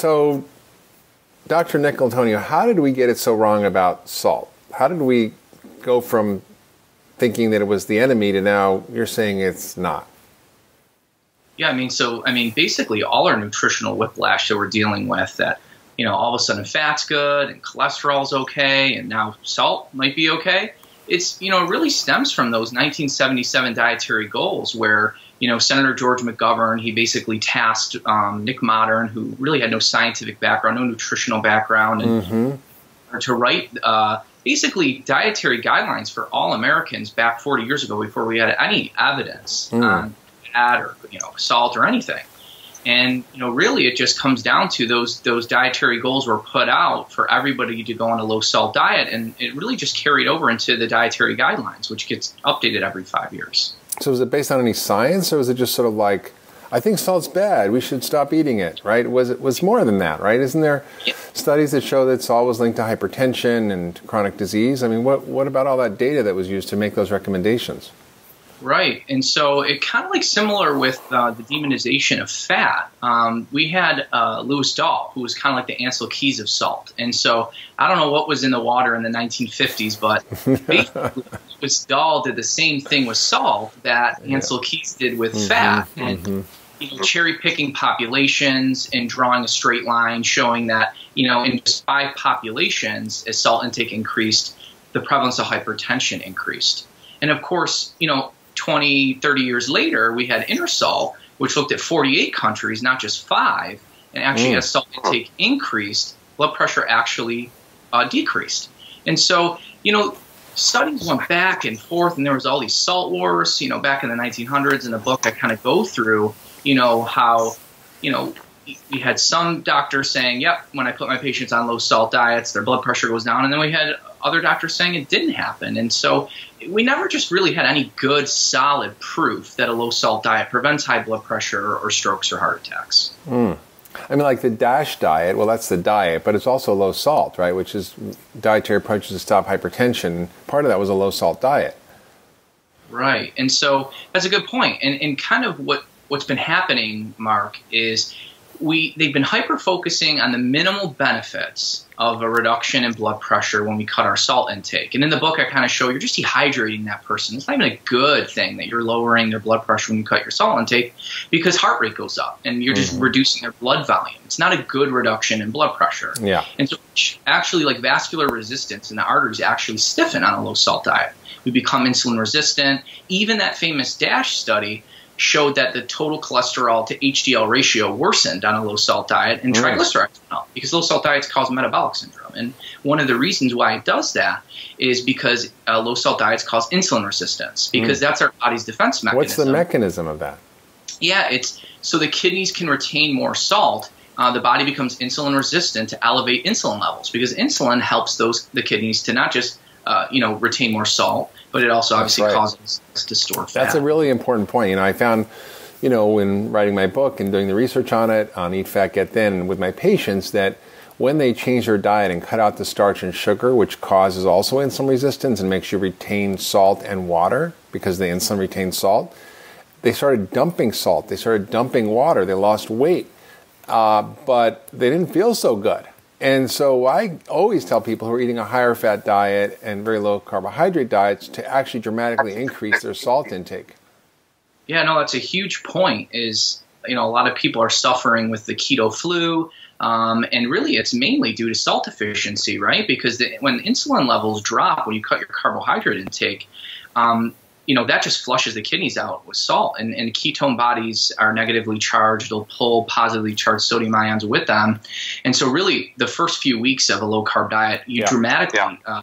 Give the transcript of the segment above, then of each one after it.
So, Dr. DiNicolantonio, how did we get it so wrong about salt? How did we go from thinking that it was the enemy to now you're saying it's not? Yeah, I mean, so I mean, basically, all our nutritional whiplash that we're dealing with that you know all of a sudden fat's good and cholesterol's okay and now salt might be okay. It's you know it really stems from those 1977 dietary goals where you know Senator George McGovern he basically tasked um, Nick Mottern who really had no scientific background, no nutritional background, and mm-hmm. to write. Uh, basically dietary guidelines for all Americans back 40 years ago before we had any evidence mm. on fat or you know salt or anything. And you know, really, it just comes down to those those dietary goals were put out for everybody to go on a low salt diet, and it really just carried over into the dietary guidelines, which gets updated every five years. So, is it based on any science, or was it just sort of like, I think salt's bad, we should stop eating it, right? Was it was more than that, right? Isn't there yeah. studies that show that salt was linked to hypertension and chronic disease? I mean, what what about all that data that was used to make those recommendations? Right, and so it kind of like similar with uh, the demonization of fat. Um, we had uh, Lewis Dahl, who was kind of like the Ancel Keys of salt, and so I don't know what was in the water in the 1950s, but basically Lewis Dahl did the same thing with salt that yeah. Ancel Keys did with mm-hmm, fat, and mm-hmm. you know, cherry picking populations and drawing a straight line, showing that you know in just five populations, as salt intake increased, the prevalence of hypertension increased. And of course, you know, 20, 30 years later, we had Intersalt, which looked at 48 countries, not just five, and actually, mm. as salt intake increased, blood pressure actually uh, decreased. And so, you know, studies went back and forth, and there was all these salt wars. You know, back in the 1900s, in the book, I kind of go through, you know, how, you know, we had some doctors saying, "Yep, when I put my patients on low salt diets, their blood pressure goes down," and then we had other doctors saying it didn't happen. And so we never just really had any good, solid proof that a low salt diet prevents high blood pressure or strokes or heart attacks. Mm. I mean, like the DASH diet, well, that's the diet, but it's also low salt, right? Which is dietary approaches to stop hypertension. Part of that was a low salt diet. Right. And so that's a good point. And, and kind of what, what's been happening, Mark, is we they've been hyper focusing on the minimal benefits of a reduction in blood pressure when we cut our salt intake. And in the book, I kind of show you're just dehydrating that person. It's not even a good thing that you're lowering their blood pressure when you cut your salt intake because heart rate goes up and you're just mm-hmm. reducing their blood volume. It's not a good reduction in blood pressure. Yeah. And so actually, like vascular resistance in the arteries actually stiffen on a low salt diet. We become insulin resistant. Even that famous DASH study showed that the total cholesterol to HDL ratio worsened on a low salt diet and triglycerides went up because low salt diets cause metabolic syndrome. And one of the reasons why it does that is because uh, low salt diets cause insulin resistance because mm. that's our body's defense mechanism. What's the mechanism of that? Yeah, it's so the kidneys can retain more salt. Uh, the body becomes insulin resistant to elevate insulin levels because insulin helps those the kidneys to not just uh, you know retain more salt, but it also obviously right. causes us to store fat. That's a really important point. You know, I found, you know, when writing my book and doing the research on it, on Eat Fat Get Thin, with my patients, that when they change their diet and cut out the starch and sugar, which causes also insulin resistance and makes you retain salt and water because the insulin retains salt, they started dumping salt. They started dumping water. They lost weight, uh, but they didn't feel so good. And so I always tell people who are eating a higher fat diet and very low carbohydrate diets to actually dramatically increase their salt intake. Yeah, no, that's a huge point. Is you know a lot of people are suffering with the keto flu, um, and really it's mainly due to salt deficiency, right? Because the, when insulin levels drop when you cut your carbohydrate intake, um, you know that just flushes the kidneys out with salt. And, and ketone bodies are negatively charged. They'll pull positively charged sodium ions with them. And so really the first few weeks of a low carb diet you yeah. dramatically yeah. Uh,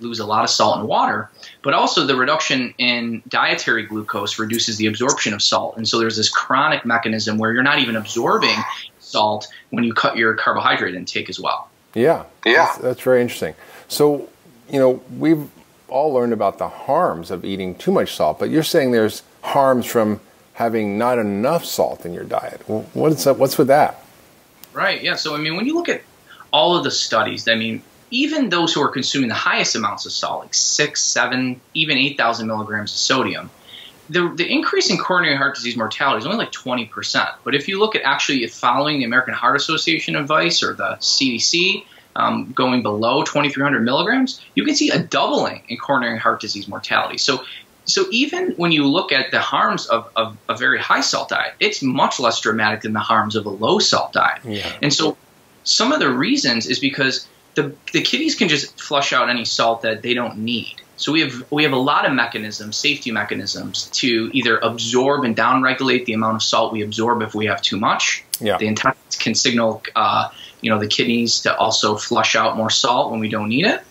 lose a lot of salt and water. But also the reduction in dietary glucose reduces the absorption of salt. And so there's this chronic mechanism where you're not even absorbing salt when you cut your carbohydrate intake as well. Yeah. Yeah. That's, that's very interesting. So you know we've all learned about the harms of eating too much salt, but you're saying there's harms from having not enough salt in your diet. What's up, what's with that? Right. Yeah. So I mean, when you look at all of the studies, I mean, even those who are consuming the highest amounts of salt, like six, seven, even eight thousand milligrams of sodium, the, the increase in coronary heart disease mortality is only like 20%. But if you look at actually following the American Heart Association advice or the CDC, um, going below 2,300 milligrams, you can see a doubling in coronary heart disease mortality. So, so even when you look at the harms of, of a very high salt diet, it's much less dramatic than the harms of a low salt diet. Yeah. And so, some of the reasons is because the, the kidneys can just flush out any salt that they don't need. So we have we have a lot of mechanisms, safety mechanisms, to either absorb and downregulate the amount of salt we absorb if we have too much. Yeah. The intestines can signal, uh, you know, the kidneys to also flush out more salt when we don't need it.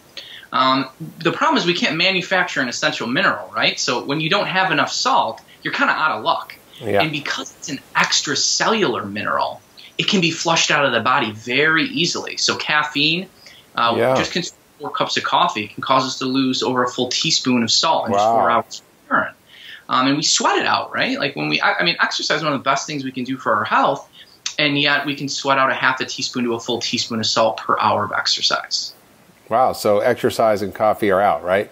Um, the problem is we can't manufacture an essential mineral, right? So when you don't have enough salt, you're kind of out of luck. Yeah. And because it's an extracellular mineral, it can be flushed out of the body very easily. So caffeine, uh, Yeah. just consuming four cups of coffee can cause us to lose over a full teaspoon of salt in just four hours of urine. Um, and we sweat it out, right? Like when we, I, I mean, exercise is one of the best things we can do for our health, and yet we can sweat out a half a teaspoon to a full teaspoon of salt per hour of exercise. Wow. So exercise and coffee are out, right?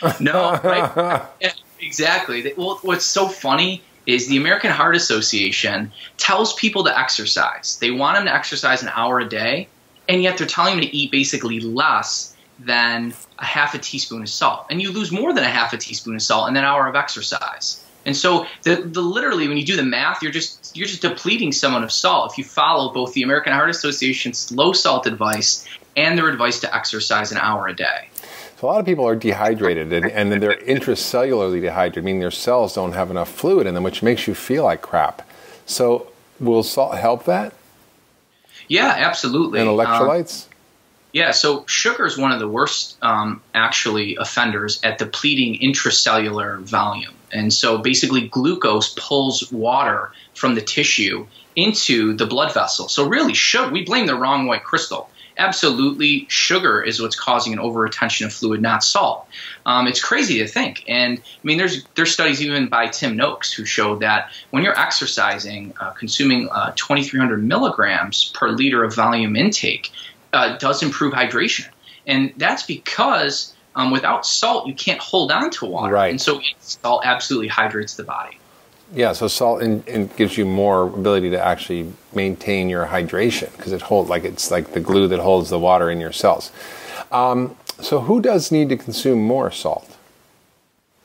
No, right? Exactly. Well, what's so funny is the American Heart Association tells people to exercise. They want them to exercise an hour a day, and yet they're telling them to eat basically less than a half a teaspoon of salt. And you lose more than a half a teaspoon of salt in an hour of exercise. And so, the, the literally, when you do the math, you're just you're just depleting someone of salt if you follow both the American Heart Association's low salt advice and their advice to exercise an hour a day. So a lot of people are dehydrated, and, and then they're intracellularly dehydrated, meaning their cells don't have enough fluid in them, which makes you feel like crap. So will salt help that? Yeah, absolutely. And Um, electrolytes? Yeah, so sugar is one of the worst, um, actually, offenders at depleting intracellular volume. And so basically, glucose pulls water from the tissue into the blood vessel. So, really, sugar, we blame the wrong white crystal. Absolutely, sugar is what's causing an over retention of fluid, not salt. Um, it's crazy to think. And I mean, there's there's studies even by Tim Noakes who showed that when you're exercising, uh, consuming uh, 2,300 milligrams per liter of volume intake uh, does improve hydration. And that's because um, without salt, you can't hold on to water. Right. And so salt absolutely hydrates the body. Yeah, so salt in, in gives you more ability to actually maintain your hydration because it holds like it's like the glue that holds the water in your cells. Um, so who does need to consume more salt?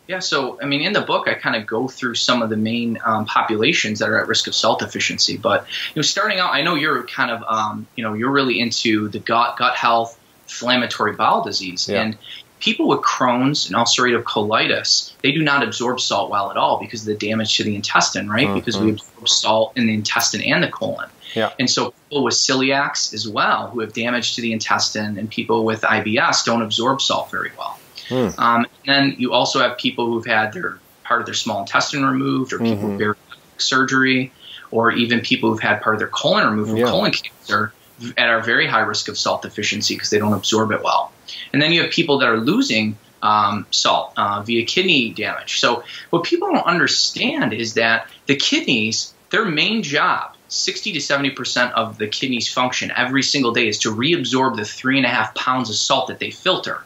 Yeah, so I mean, in the book, I kind of go through some of the main um, populations that are at risk of salt deficiency. But you know, starting out, I know you're kind of, um, you know, you're really into the gut, gut health, inflammatory bowel disease, Yeah. and people with Crohn's and ulcerative colitis, they do not absorb salt well at all because of the damage to the intestine, right? Mm-hmm. Because we absorb salt in the intestine and the colon. Yeah. And so people with celiacs as well, who have damage to the intestine, and people with IBS don't absorb salt very well. Hmm. Um, and then you also have people who've had their part of their small intestine removed, or people mm-hmm. with bariatric surgery, or even people who've had part of their colon removed from Yeah. colon cancer at are very high risk of salt deficiency because they don't absorb it well. And then you have people that are losing um, salt uh, via kidney damage. So what people don't understand is that the kidneys, their main job, 60 to 70 percent of the kidneys function every single day is to reabsorb the three and a half pounds of salt that they filter.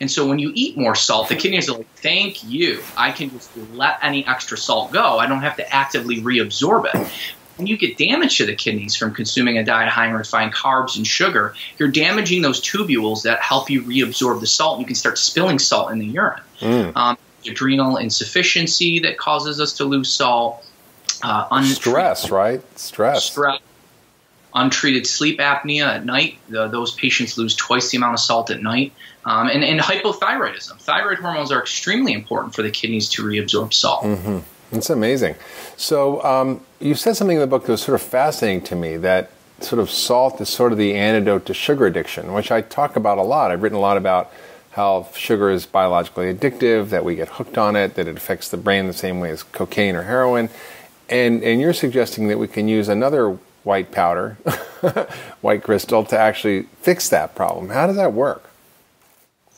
And so when you eat more salt, the kidneys are like, thank you. I can just let any extra salt go. I don't have to actively reabsorb it. When you get damage to the kidneys from consuming a diet high in refined carbs and sugar, you're damaging those tubules that help you reabsorb the salt. And you can start spilling salt in the urine. Um, adrenal insufficiency that causes us to lose salt. Uh, untreated- Stress, right? Stress. stress, untreated sleep apnea at night. The, those patients lose twice the amount of salt at night. Um, and, and hypothyroidism. Thyroid hormones are extremely important for the kidneys to reabsorb salt. It's amazing. So um, you said something in the book that was sort of fascinating to me that sort of salt is sort of the antidote to sugar addiction, which I talk about a lot. I've written a lot about how sugar is biologically addictive, that we get hooked on it, that it affects the brain the same way as cocaine or heroin. And, and you're suggesting that we can use another white powder, white crystal, to actually fix that problem. How does that work?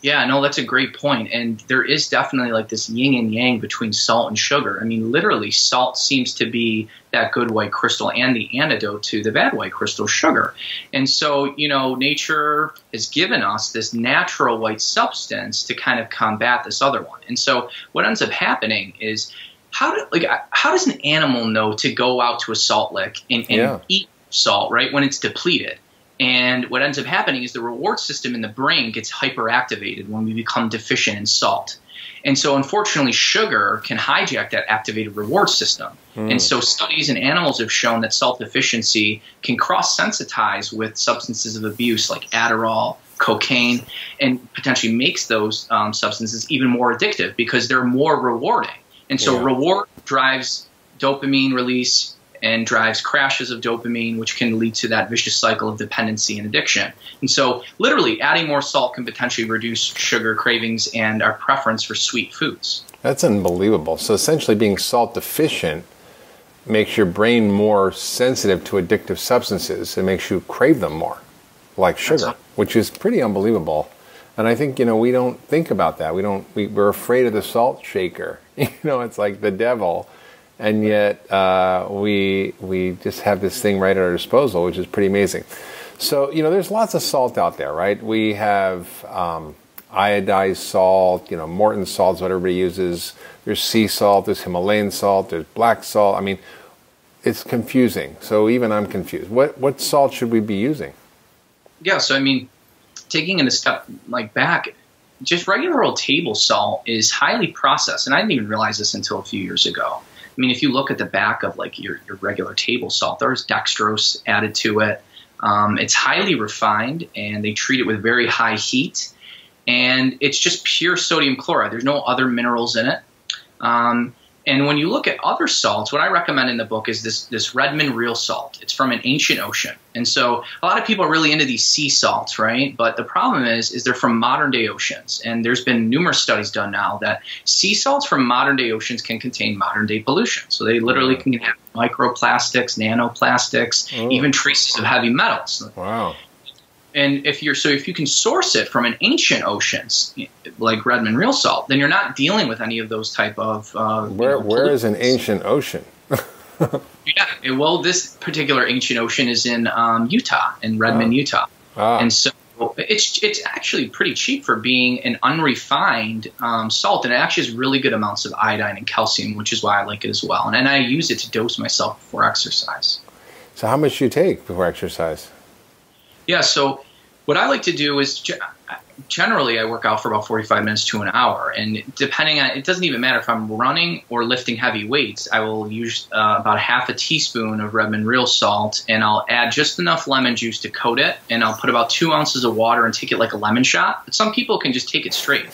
Yeah, no, that's a great point. And there is definitely like this yin and yang between salt and sugar. I mean, literally, salt seems to be that good white crystal and the antidote to the bad white crystal, sugar. And so, you know, nature has given us this natural white substance to kind of combat this other one. And so, what ends up happening is how do like how does an animal know to go out to a salt lick and, and Yeah. eat salt right when it's depleted? And what ends up happening is the reward system in the brain gets hyperactivated when we become deficient in salt. And so, unfortunately, sugar can hijack that activated reward system. And so, studies in animals have shown that salt deficiency can cross sensitize with substances of abuse like Adderall, cocaine, and potentially makes those um, substances even more addictive because they're more rewarding. And so, Yeah. reward drives dopamine release and drives crashes of dopamine, which can lead to that vicious cycle of dependency and addiction. And so, literally, adding more salt can potentially reduce sugar cravings and our preference for sweet foods. That's unbelievable. So essentially, being salt deficient makes your brain more sensitive to addictive substances. It makes you crave them more, like sugar, which is pretty unbelievable. And I think you know we don't think about that. We don't. We, we're afraid of the salt shaker. You know, it's like the devil, and yet uh, we we just have this thing right at our disposal, which is pretty amazing. So you know, there's lots of salt out there, right? We have um, iodized salt, you know, Morton salt is what everybody uses. There's sea salt, there's Himalayan salt, there's black salt. I mean, it's confusing. So even I'm confused. What what salt should we be using? Yeah, so I mean, taking it a step like back, just regular old table salt is highly processed, and I didn't even realize this until a few years ago. I mean, if you look at the back of like your, your regular table salt, there's dextrose added to it. Um, it's highly refined, and they treat it with very high heat, and it's just pure sodium chloride. There's no other minerals in it. Um, and when you look at other salts, what I recommend in the book is this this Redmond real salt. It's from an ancient ocean, and so a lot of people are really into these sea salts, right? But the problem is, is they're from modern day oceans, and there's been numerous studies done now that sea salts from modern day oceans can contain modern day pollution. So they literally can have microplastics, nanoplastics, Oh. even traces of heavy metals. Wow. And if you're so if you can source it from an ancient oceans like Redmond real salt, then you're not dealing with any of those type of uh, you Where know, where is an ancient ocean? Yeah, well, this particular ancient ocean is in um, Utah, in Redmond, Oh. Utah, Ah, and so it's it's actually pretty cheap for being an unrefined um, salt, and it actually has really good amounts of iodine and calcium, which is why I like it as well. And, and I use it to dose myself before exercise. so how much do you take before exercise? Yeah, so what I like to do is ge- generally I work out for about 45 minutes to an hour. And depending on it, doesn't even matter if I'm running or lifting heavy weights, I will use uh, about half a teaspoon of Redmond Real Salt and I'll add just enough lemon juice to coat it. And I'll put about two ounces of water and take it like a lemon shot. But some people can just take it straight.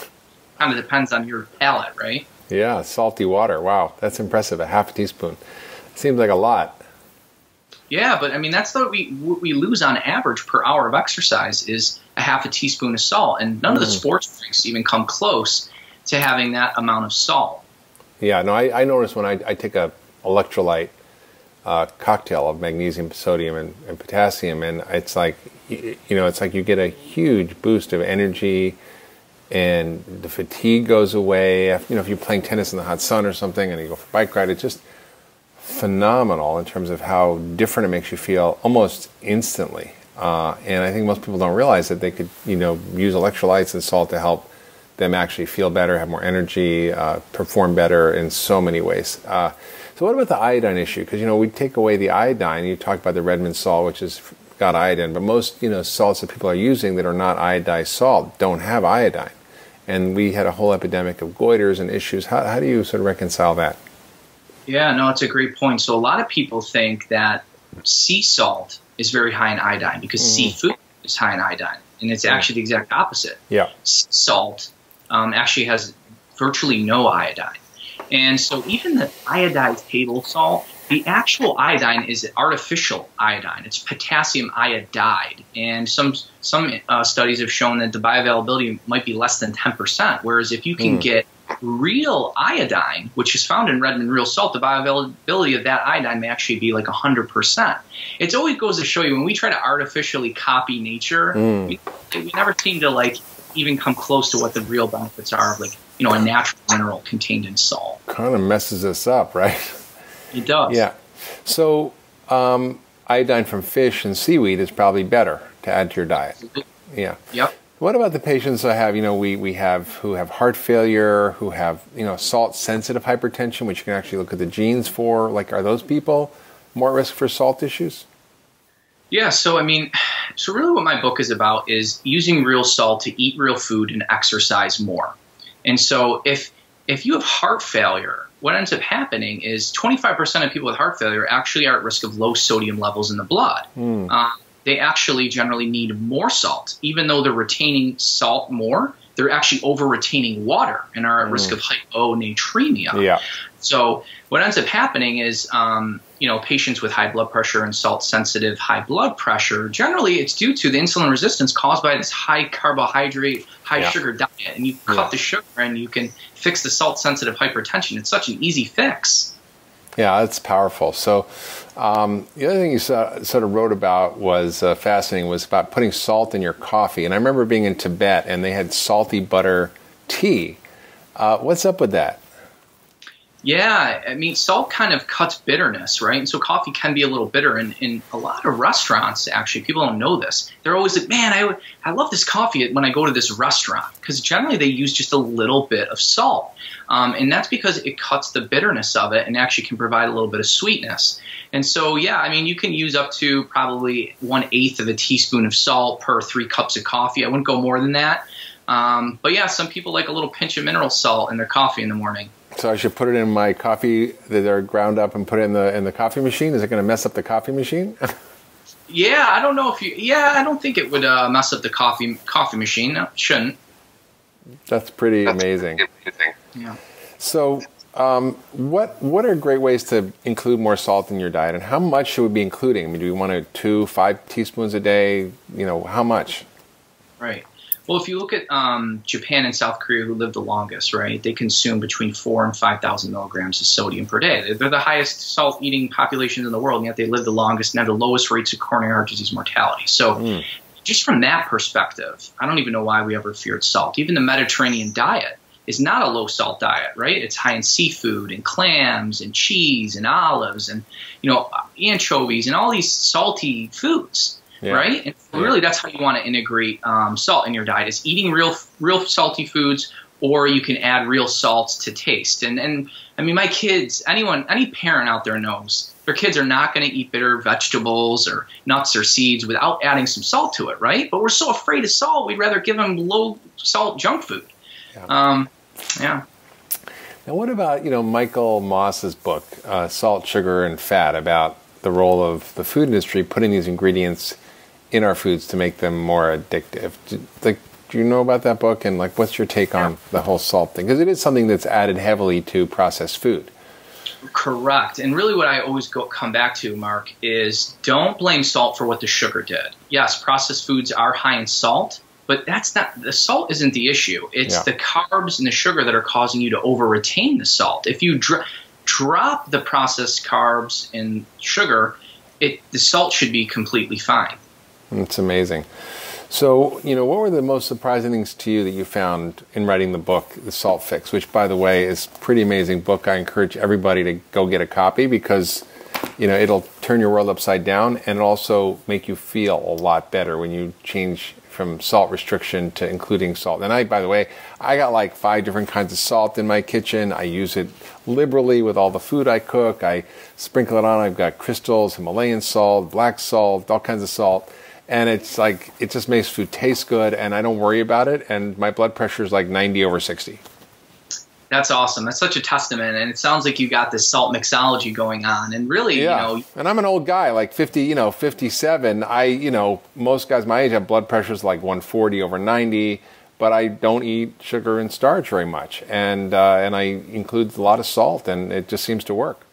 Kind of depends on your palate, right? Yeah, salty water. Wow, that's impressive. A half a teaspoon. Seems like a lot. Yeah, but I mean that's what we what we lose on average per hour of exercise is a half a teaspoon of salt, and none of the Mm. sports drinks even come close to having that amount of salt. Yeah, no, I, I notice when I, I take a electrolyte uh, cocktail of magnesium, sodium, and, and potassium, and it's like, you know, it's like you get a huge boost of energy, and the fatigue goes away. If, you know, if you're playing tennis in the hot sun or something, and you go for a bike ride, it's just phenomenal in terms of how different it makes you feel almost instantly. Uh, and I think most people don't realize that they could, you know, use electrolytes and salt to help them actually feel better, have more energy, uh, perform better in so many ways. Uh, so, what about the iodine issue? Because you know, we take away the iodine. You talk about the Redmond salt, which has got iodine, but most you know salts that people are using that are not iodized salt don't have iodine. And we had a whole epidemic of goiters and issues. How, how do you sort of reconcile that? Yeah, no, it's a great point. So a lot of people think that sea salt is very high in iodine because seafood is high in iodine, and it's actually the exact opposite. Yeah. Sea salt um, actually has virtually no iodine. And so even the iodized table salt, the actual iodine is artificial iodine. It's potassium iodide. And some some uh, studies have shown that the bioavailability might be less than 10%. Whereas if you can Hmm. get real iodine, which is found in Redmond real salt, the bioavailability of that iodine may actually be like 100%. It always goes to show you when we try to artificially copy nature, Mm. we, we never seem to like even come close to what the real benefits are of like you know a natural mineral contained in salt. Kind of messes us up, right? It does. Yeah. So, um, iodine from fish and seaweed is probably better to add to your diet. Yeah. Yep. What about the patients I have? You know, we, we have who have heart failure, who have you know salt sensitive hypertension, which you can actually look at the genes for. Like, are those people more at risk for salt issues? Yeah, so I mean, so really what my book is about is using real salt to eat real food and exercise more. And so if if you have heart failure, what ends up happening is 25% of people with heart failure actually are at risk of low sodium levels in the blood. Mm. Uh, they actually generally need more salt, even though they're retaining salt more. They're actually over retaining water and are at mm. risk of hyponatremia. Yeah. So what ends up happening is, um, you know, patients with high blood pressure and salt sensitive high blood pressure, generally it's due to the insulin resistance caused by this high carbohydrate, high yeah. sugar diet. And you cut yeah. the sugar and you can fix the salt sensitive hypertension. It's such an easy fix. Yeah, that's powerful. So, um, the other thing you sort of wrote about was uh, fascinating was about putting salt in your coffee. And I remember being in Tibet and they had salty butter tea. Uh, what's up with that? Yeah, I mean, salt kind of cuts bitterness, right? And so coffee can be a little bitter. And in a lot of restaurants, actually, people don't know this. They're always like, man, I, I love this coffee when I go to this restaurant because generally they use just a little bit of salt. Um, and that's because it cuts the bitterness of it and actually can provide a little bit of sweetness. And so, yeah, I mean, you can use up to probably one eighth of a teaspoon of salt per three cups of coffee. I wouldn't go more than that. Um, but yeah, some people like a little pinch of mineral salt in their coffee in the morning. So I should put it in my coffee that are ground up and put it in the in the coffee machine. Is it going to mess up the coffee machine? yeah, I don't know if you. Yeah, I don't think it would uh, mess up the coffee coffee machine. No, it shouldn't. That's pretty That's amazing. amazing. Yeah. So, um, what what are great ways to include more salt in your diet, and how much should we be including? I mean, do we want to two, five teaspoons a day? You know, how much? Right. Well, if you look at um, Japan and South Korea, who live the longest, right, they consume between four and five thousand milligrams of sodium per day. They're the highest salt-eating populations in the world, and yet they live the longest and have the lowest rates of coronary heart disease mortality. So, mm. just from that perspective, I don't even know why we ever feared salt. Even the Mediterranean diet is not a low salt diet, right? It's high in seafood and clams and cheese and olives and you know anchovies and all these salty foods yeah. right? And really, that's how you want to integrate um, salt in your diet: is eating real, real salty foods, or you can add real salts to taste. And and I mean, my kids, anyone, any parent out there knows their kids are not going to eat bitter vegetables or nuts or seeds without adding some salt to it, right? But we're so afraid of salt, we'd rather give them low salt junk food. Yeah. Um, yeah. Now, what about you know Michael Moss's book, uh, Salt, Sugar, and Fat, about the role of the food industry putting these ingredients in our foods to make them more addictive. Do, like, do you know about that book? And like, what's your take on the whole salt thing? Because it is something that's added heavily to processed food. Correct. And really, what I always go, come back to, Mark, is don't blame salt for what the sugar did. Yes, processed foods are high in salt, but that's not the salt isn't the issue. It's yeah. the carbs and the sugar that are causing you to over retain the salt. If you dr- drop the processed carbs and sugar, it the salt should be completely fine. It's amazing. So, you know, what were the most surprising things to you that you found in writing the book, The Salt Fix, which, by the way, is pretty amazing book. I encourage everybody to go get a copy because, you know, it'll turn your world upside down and it also make you feel a lot better when you change from salt restriction to including salt. And I, by the way, I got like five different kinds of salt in my kitchen. I use it liberally with all the food I cook. I sprinkle it on. I've got crystals, Himalayan salt, black salt, all kinds of salt and it's like it just makes food taste good and i don't worry about it and my blood pressure is like 90 over 60 that's awesome. That's such a testament and it sounds like you got this salt mixology going on and really yeah. you know and i'm an old guy like 50 you know 57 i you know most guys my age have blood pressures like 140 over 90 but i don't eat sugar and starch very much. And uh, and i include a lot of salt and it just seems to work.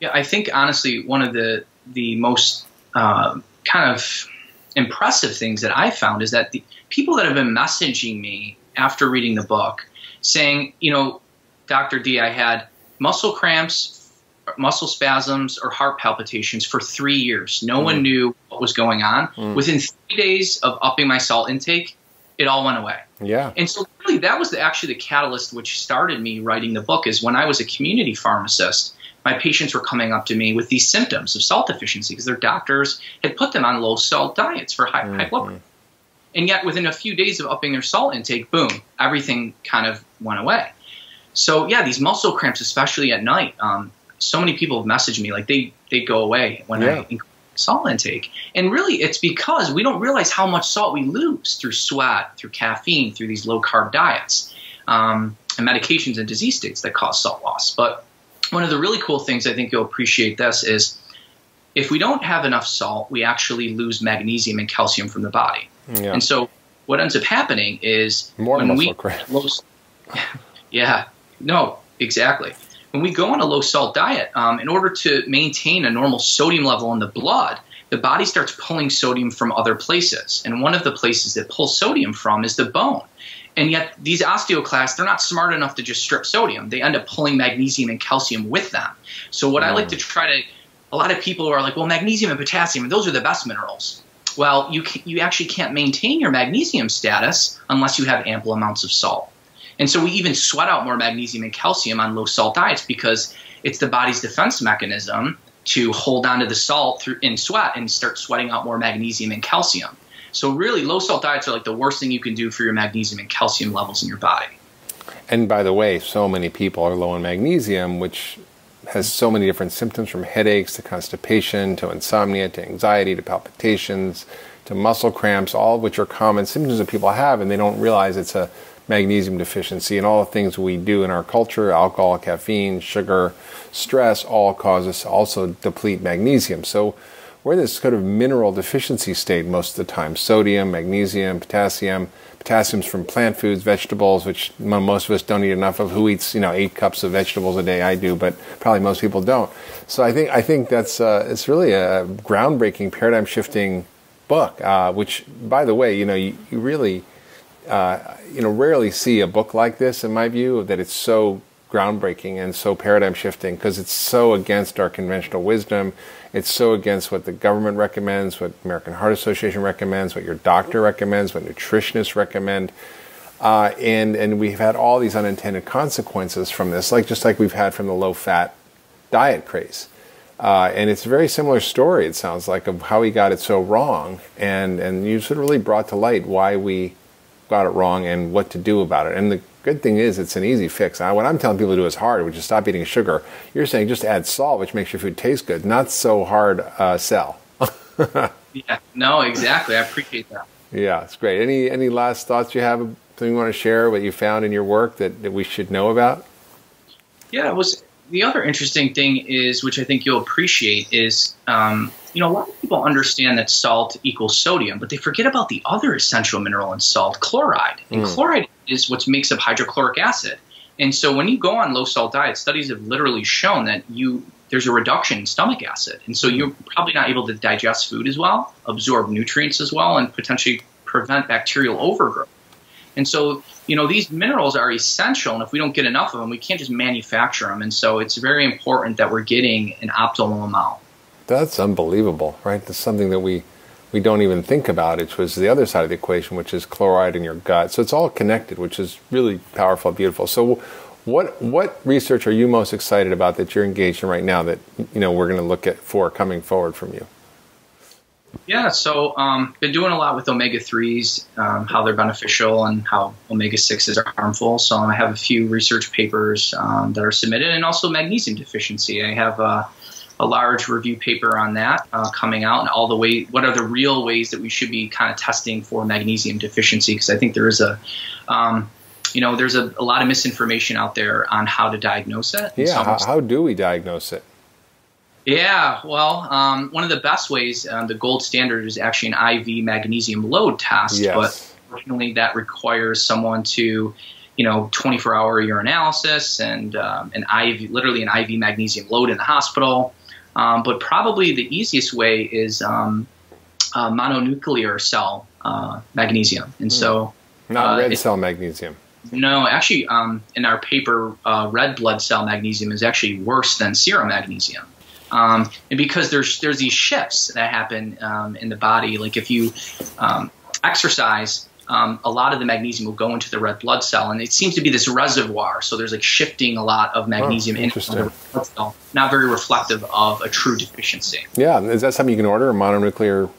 Yeah i think honestly one of the the most uh, kind of impressive things that I found is that the people that have been messaging me after reading the book saying, you know, Dr. D, I had muscle cramps, muscle spasms, or heart palpitations for three years. No mm. one knew what was going on. Mm. Within three days of upping my salt intake, it all went away. Yeah. And so really that was the, actually the catalyst which started me writing the book is when I was a community pharmacist my patients were coming up to me with these symptoms of salt deficiency because their doctors had put them on low salt diets for high, mm-hmm. high blood pressure. And yet, within a few days of upping their salt intake, boom, everything kind of went away. So yeah, these muscle cramps, especially at night, um, so many people have messaged me like they they go away when yeah. I increase salt intake. And really, it's because we don't realize how much salt we lose through sweat, through caffeine, through these low carb diets, um, and medications and disease states that cause salt loss. But one of the really cool things I think you'll appreciate this is if we don't have enough salt, we actually lose magnesium and calcium from the body. Yeah. And so what ends up happening is more when we, yeah, no, exactly. When we go on a low salt diet, um, in order to maintain a normal sodium level in the blood, the body starts pulling sodium from other places. And one of the places that pulls sodium from is the bone. And yet, these osteoclasts, they're not smart enough to just strip sodium. They end up pulling magnesium and calcium with them. So, what mm. I like to try to, a lot of people are like, well, magnesium and potassium, those are the best minerals. Well, you, you actually can't maintain your magnesium status unless you have ample amounts of salt. And so we even sweat out more magnesium and calcium on low salt diets because it's the body's defense mechanism to hold on to the salt through in sweat and start sweating out more magnesium and calcium. So really low salt diets are like the worst thing you can do for your magnesium and calcium levels in your body. And by the way, so many people are low in magnesium, which has so many different symptoms from headaches to constipation to insomnia to anxiety to palpitations to muscle cramps, all of which are common symptoms that people have, and they don't realize it's a magnesium deficiency and all the things we do in our culture alcohol caffeine sugar stress all cause us also deplete magnesium so we're in this kind of mineral deficiency state most of the time. Sodium magnesium potassium potassium's from plant foods vegetables which most of us don't eat enough of. Who eats you know eight cups of vegetables a day? I do but probably most people don't. So i think i think that's uh, it's really a groundbreaking paradigm shifting book uh, which by the way you know you, you really uh, you know, rarely see a book like this, in my view, that it's so groundbreaking and so paradigm shifting because it's so against our conventional wisdom. It's so against what the government recommends, what American Heart Association recommends, what your doctor recommends, what nutritionists recommend. Uh, and and we've had all these unintended consequences from this, like just like we've had from the low fat diet craze. Uh, and it's a very similar story. It sounds like of how he got it so wrong, and and you sort of really brought to light why we got it wrong and what to do about it. And the good thing is, it's an easy fix. what I'm telling people to do is hard, which is stop eating sugar. You're saying just add salt, which makes your food taste good. Not so hard uh, sell. yeah, no, exactly. I appreciate that. Yeah, it's great. Any any last thoughts you have? Something you want to share? What you found in your work that, that we should know about? Yeah, it was the other interesting thing is, which I think you'll appreciate, is um, you know, a lot of people understand that salt equals sodium, but they forget about the other essential mineral in salt, chloride. And mm. chloride is what makes up hydrochloric acid. And so when you go on low salt diet, studies have literally shown that you there's a reduction in stomach acid. And so you're probably not able to digest food as well, absorb nutrients as well, and potentially prevent bacterial overgrowth. And so, you know, these minerals are essential, and if we don't get enough of them, we can't just manufacture them. And so it's very important that we're getting an optimal amount. That's unbelievable, right? That's something that we we don't even think about. It was the other side of the equation, which is chloride in your gut. So it's all connected, which is really powerful, beautiful. So, what what research are you most excited about that you're engaged in right now that you know we're going to look at for coming forward from you? Yeah, so um, been doing a lot with omega threes, um, how they're beneficial and how omega sixes are harmful. So I have a few research papers um, that are submitted, and also magnesium deficiency. I have. Uh, a large review paper on that uh, coming out and all the way what are the real ways that we should be kind of testing for magnesium deficiency because I think there is a um, you know there's a, a, lot of misinformation out there on how to diagnose it. Yeah, how, how, do we diagnose it? Yeah, well, um, one of the best ways, um, the gold standard is actually an IV magnesium load test, yes. but unfortunately that requires someone to you know 24 hour urinalysis and um, an IV, literally an IV magnesium load in the hospital. Um, but probably the easiest way is um, uh, mononuclear cell uh, magnesium. And so. Hmm. Not uh, red cell magnesium. No, actually, um, in our paper, uh, red blood cell magnesium is actually worse than serum magnesium. Um, and because there's there's these shifts that happen um, in the body, like if you um, exercise, um, a lot of the magnesium will go into the red blood cell, and it seems to be this reservoir. So there's like shifting a lot of magnesium oh, into the red blood cell, not very reflective of a true deficiency. Yeah, is that something you can order a mononuclear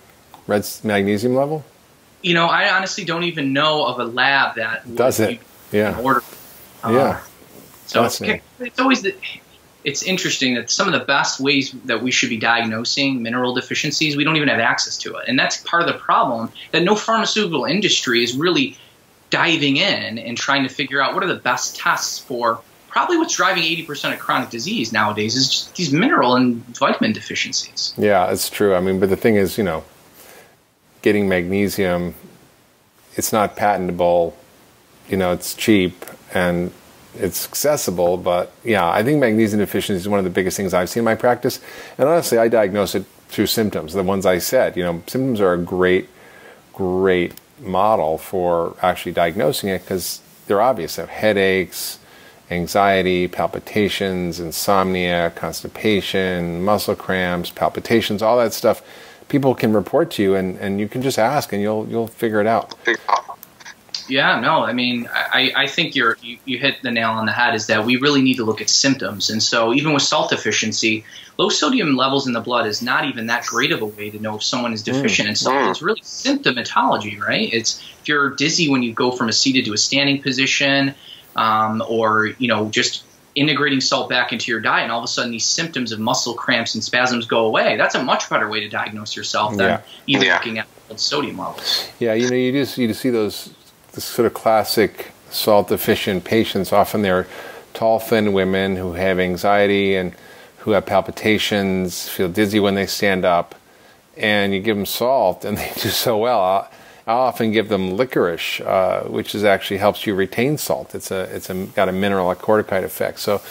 red magnesium level? you know, I honestly don't even know of a lab that does it. Yeah. Order. Uh, yeah. So it's, it's always the, it's interesting that some of the best ways that we should be diagnosing mineral deficiencies, we don't even have access to it. And that's part of the problem that no pharmaceutical industry is really diving in and trying to figure out what are the best tests for probably what's driving 80% of chronic disease nowadays is just these mineral and vitamin deficiencies. Yeah, it's true. I mean, but the thing is, you know, getting magnesium, it's not patentable, you know, it's cheap and it's accessible, but yeah, I think magnesium deficiency is one of the biggest things I've seen in my practice. And honestly, I diagnose it through symptoms, the ones I said. You know, symptoms are a great, great model for actually diagnosing it because they're obvious. Have headaches, anxiety, palpitations, insomnia, constipation, muscle cramps, palpitations, all that stuff. People can report to you, and, and you can just ask, and you'll you'll figure it out. Yeah, no, I mean, I, I think you're you, you hit the nail on the head. Is that we really need to look at symptoms, and so even with salt deficiency, low sodium levels in the blood is not even that great of a way to know if someone is deficient mm. in salt. Mm. It's really symptomatology, right? It's if you're dizzy when you go from a seated to a standing position, um, or you know just integrating salt back into your diet and all of a sudden these symptoms of muscle cramps and spasms go away that's a much better way to diagnose yourself than yeah. even yeah. looking at sodium levels yeah you know you just you just see those the sort of classic salt deficient patients. Often they're tall, thin women who have anxiety and who have palpitations, feel dizzy when they stand up, and you give them salt and they do so well. I, often give them licorice, uh, which is actually helps you retain salt. It's a it's a, got a mineral corticoid effect, so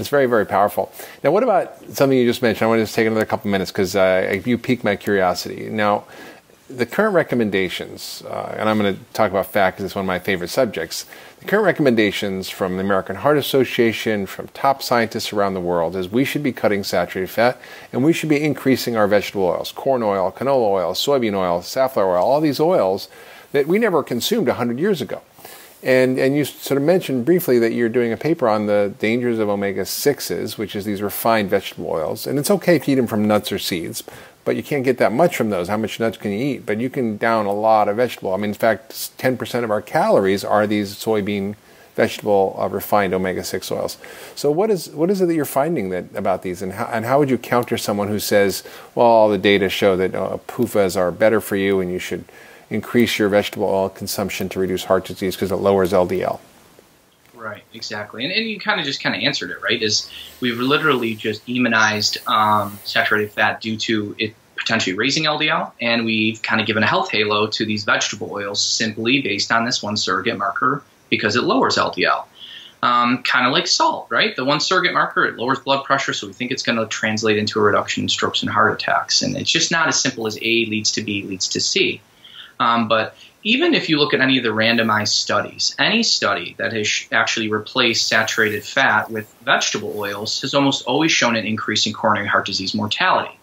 it's very very powerful. Now, what about something you just mentioned? I want to just take another couple minutes because uh, you piqued my curiosity. Now, the current recommendations, uh, and I'm going to talk about fat because it's one of my favorite subjects. The current recommendations from the American Heart Association, from top scientists around the world, is we should be cutting saturated fat and we should be increasing our vegetable oils corn oil, canola oil, soybean oil, safflower oil, all these oils that we never consumed 100 years ago. And, and you sort of mentioned briefly that you're doing a paper on the dangers of omega 6s, which is these refined vegetable oils. And it's okay to eat them from nuts or seeds, but you can't get that much from those. How much nuts can you eat? But you can down a lot of vegetable. I mean, in fact, 10% of our calories are these soybean vegetable uh, refined omega-6 oils. So what is what is it that you're finding that about these and how, and how would you counter someone who says, well, all the data show that uh, PUFAs are better for you and you should increase your vegetable oil consumption to reduce heart disease because it lowers LDL? Right, exactly. And, and you kind of just kind of answered it, right? Is we've literally just demonized um, saturated fat due to it potentially raising LDL, and we've kind of given a health halo to these vegetable oils simply based on this one surrogate marker because it lowers LDL. Um, kind of like salt, right? The one surrogate marker, it lowers blood pressure, so we think it's going to translate into a reduction in strokes and heart attacks. And it's just not as simple as A leads to B leads to C. Um, but even if you look at any of the randomized studies, any study that has actually replaced saturated fat with vegetable oils has almost always shown an increase in coronary heart disease mortality.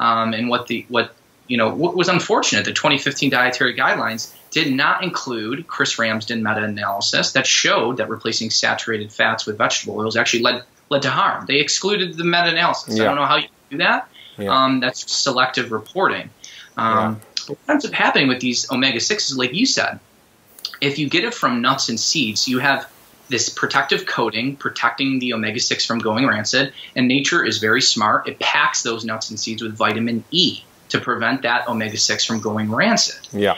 Um, and what the what you know what was unfortunate, the 2015 dietary guidelines did not include Chris Ramsden meta-analysis that showed that replacing saturated fats with vegetable oils actually led led to harm. They excluded the meta-analysis. Yeah. I don't know how you do that. Yeah. Um, that's selective reporting. Um, yeah what ends up happening with these omega 6s, like you said, if you get it from nuts and seeds, you have this protective coating protecting the omega 6 from going rancid. And nature is very smart. It packs those nuts and seeds with vitamin E to prevent that omega 6 from going rancid. Yeah.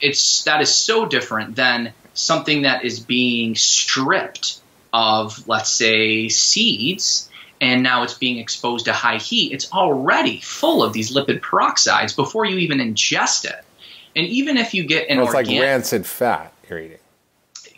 It's that is so different than something that is being stripped of, let's say, seeds and now it's being exposed to high heat, it's already full of these lipid peroxides before you even ingest it. And even if you get an well, it's organic, like rancid fat you're eating.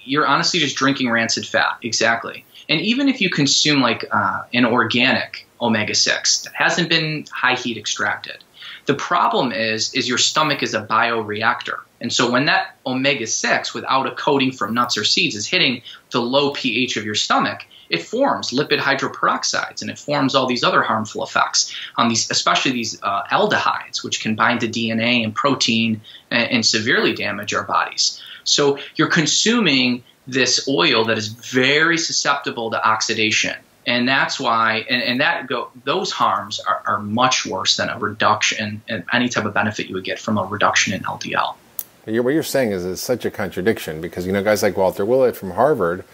You're honestly just drinking rancid fat, exactly. And even if you consume like uh, an organic omega six that hasn't been high heat extracted, the problem is is your stomach is a bioreactor. And so when that omega 6 without a coating from nuts or seeds is hitting the low pH of your stomach, it forms lipid hydroperoxides and it forms all these other harmful effects on these, especially these uh, aldehydes, which can bind to DNA and protein and, and severely damage our bodies. So you're consuming this oil that is very susceptible to oxidation. And that's why, and, and that go, those harms are, are much worse than a reduction and any type of benefit you would get from a reduction in LDL. What you're saying is, is such a contradiction because you know guys like Walter Willett from Harvard,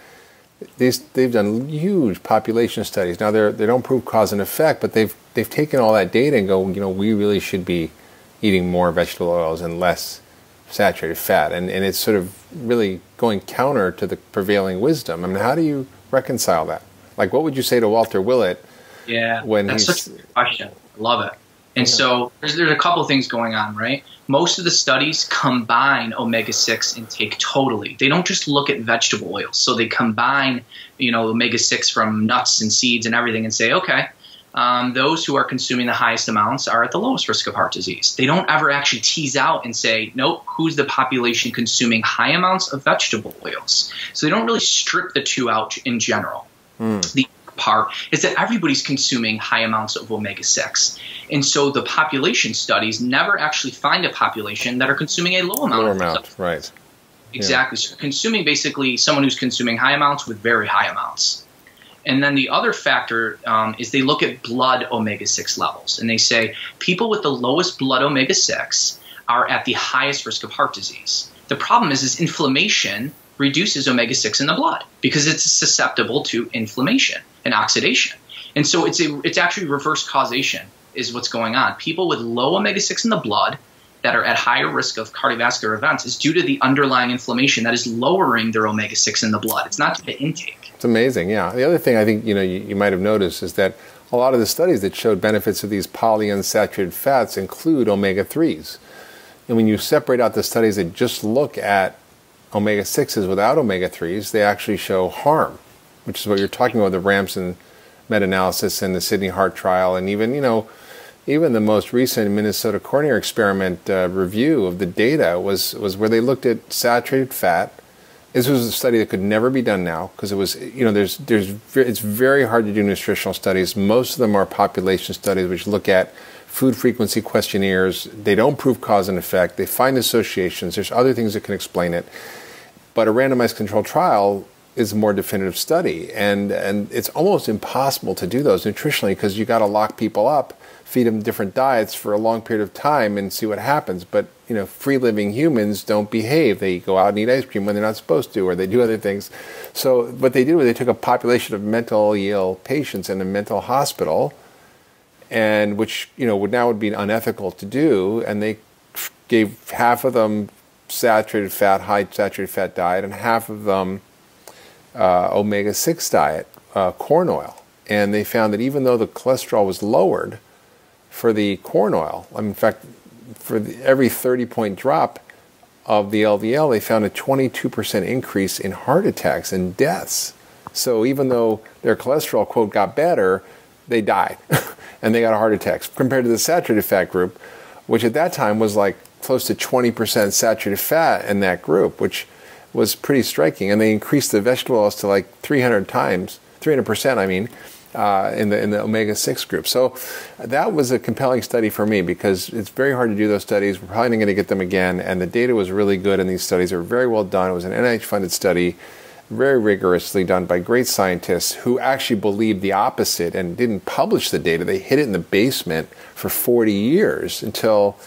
these, they've done huge population studies. Now they they don't prove cause and effect, but they've they've taken all that data and go, you know, we really should be eating more vegetable oils and less saturated fat, and and it's sort of really going counter to the prevailing wisdom. I mean, how do you reconcile that? Like, what would you say to Walter Willett? Yeah, when that's he's, such a good question. I love it. And so there's there's a couple things going on, right? Most of the studies combine omega six intake totally. They don't just look at vegetable oils. So they combine, you know, omega six from nuts and seeds and everything, and say, okay, um, those who are consuming the highest amounts are at the lowest risk of heart disease. They don't ever actually tease out and say, nope, who's the population consuming high amounts of vegetable oils? So they don't really strip the two out in general. Mm. The part is that everybody's consuming high amounts of omega 6. And so the population studies never actually find a population that are consuming a low amount. Low amount, right. Exactly. Yeah. So consuming basically someone who's consuming high amounts with very high amounts. And then the other factor um, is they look at blood omega 6 levels and they say people with the lowest blood omega 6 are at the highest risk of heart disease. The problem is, is inflammation reduces omega 6 in the blood because it's susceptible to inflammation and oxidation. And so it's a, it's actually reverse causation is what's going on. People with low omega 6 in the blood that are at higher risk of cardiovascular events is due to the underlying inflammation that is lowering their omega 6 in the blood. It's not the intake. It's amazing, yeah. The other thing I think you know you, you might have noticed is that a lot of the studies that showed benefits of these polyunsaturated fats include omega 3s. And when you separate out the studies that just look at omega 6s without omega 3s, they actually show harm, which is what you're talking about the Ramsden meta analysis and the Sydney Heart trial, and even, you know, even the most recent Minnesota coronary experiment uh, review of the data was, was where they looked at saturated fat. This was a study that could never be done now because it was, you know, there's, there's, it's very hard to do nutritional studies. Most of them are population studies, which look at food frequency questionnaires. They don't prove cause and effect. They find associations. There's other things that can explain it. But a randomized controlled trial is a more definitive study, and and it's almost impossible to do those nutritionally because you got to lock people up, feed them different diets for a long period of time, and see what happens. But you know, free living humans don't behave. They go out and eat ice cream when they're not supposed to, or they do other things. So what they did was they took a population of mentally ill patients in a mental hospital, and which you know would now would be unethical to do, and they gave half of them saturated fat, high saturated fat diet, and half of them uh, omega 6 diet, uh, corn oil. And they found that even though the cholesterol was lowered for the corn oil, I mean, in fact, for the, every 30 point drop of the LDL, they found a 22% increase in heart attacks and deaths. So even though their cholesterol, quote, got better, they died and they got heart attacks compared to the saturated fat group, which at that time was like close to 20% saturated fat in that group, which was pretty striking. And they increased the vegetable oils to like 300 times, 300%, I mean, uh, in the in the omega six group. So that was a compelling study for me because it's very hard to do those studies. We're probably not going to get them again, and the data was really good And these studies. Were very well done. It was an NIH funded study, very rigorously done by great scientists who actually believed the opposite and didn't publish the data. They hid it in the basement for 40 years until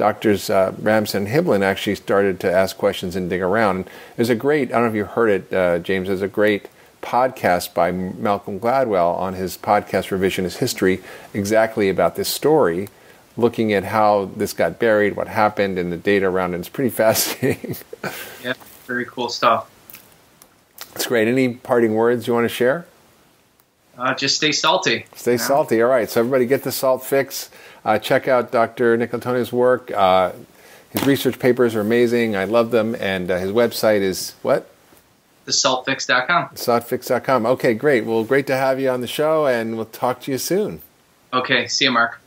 doctors uh, Ramsden and Hibbeln actually started to ask questions and dig around. And there's a great, I don't know if you heard it, uh, James, there's a great podcast by Malcolm Gladwell on his podcast Revisionist History exactly about this story, looking at how this got buried, what happened, and the data around it. It's pretty fascinating. yeah, very cool stuff. It's great. Any parting words you want to share? Uh, just stay salty. Stay salty. All right. So everybody get the salt fix. Uh, check out Dr. Nicolantonio's work. Uh, his research papers are amazing. I love them. And uh, his website is what? TheSaltFix.com. Saltfix.com. Okay, great. Well, great to have you on the show, and we'll talk to you soon. Okay. See you, Mark.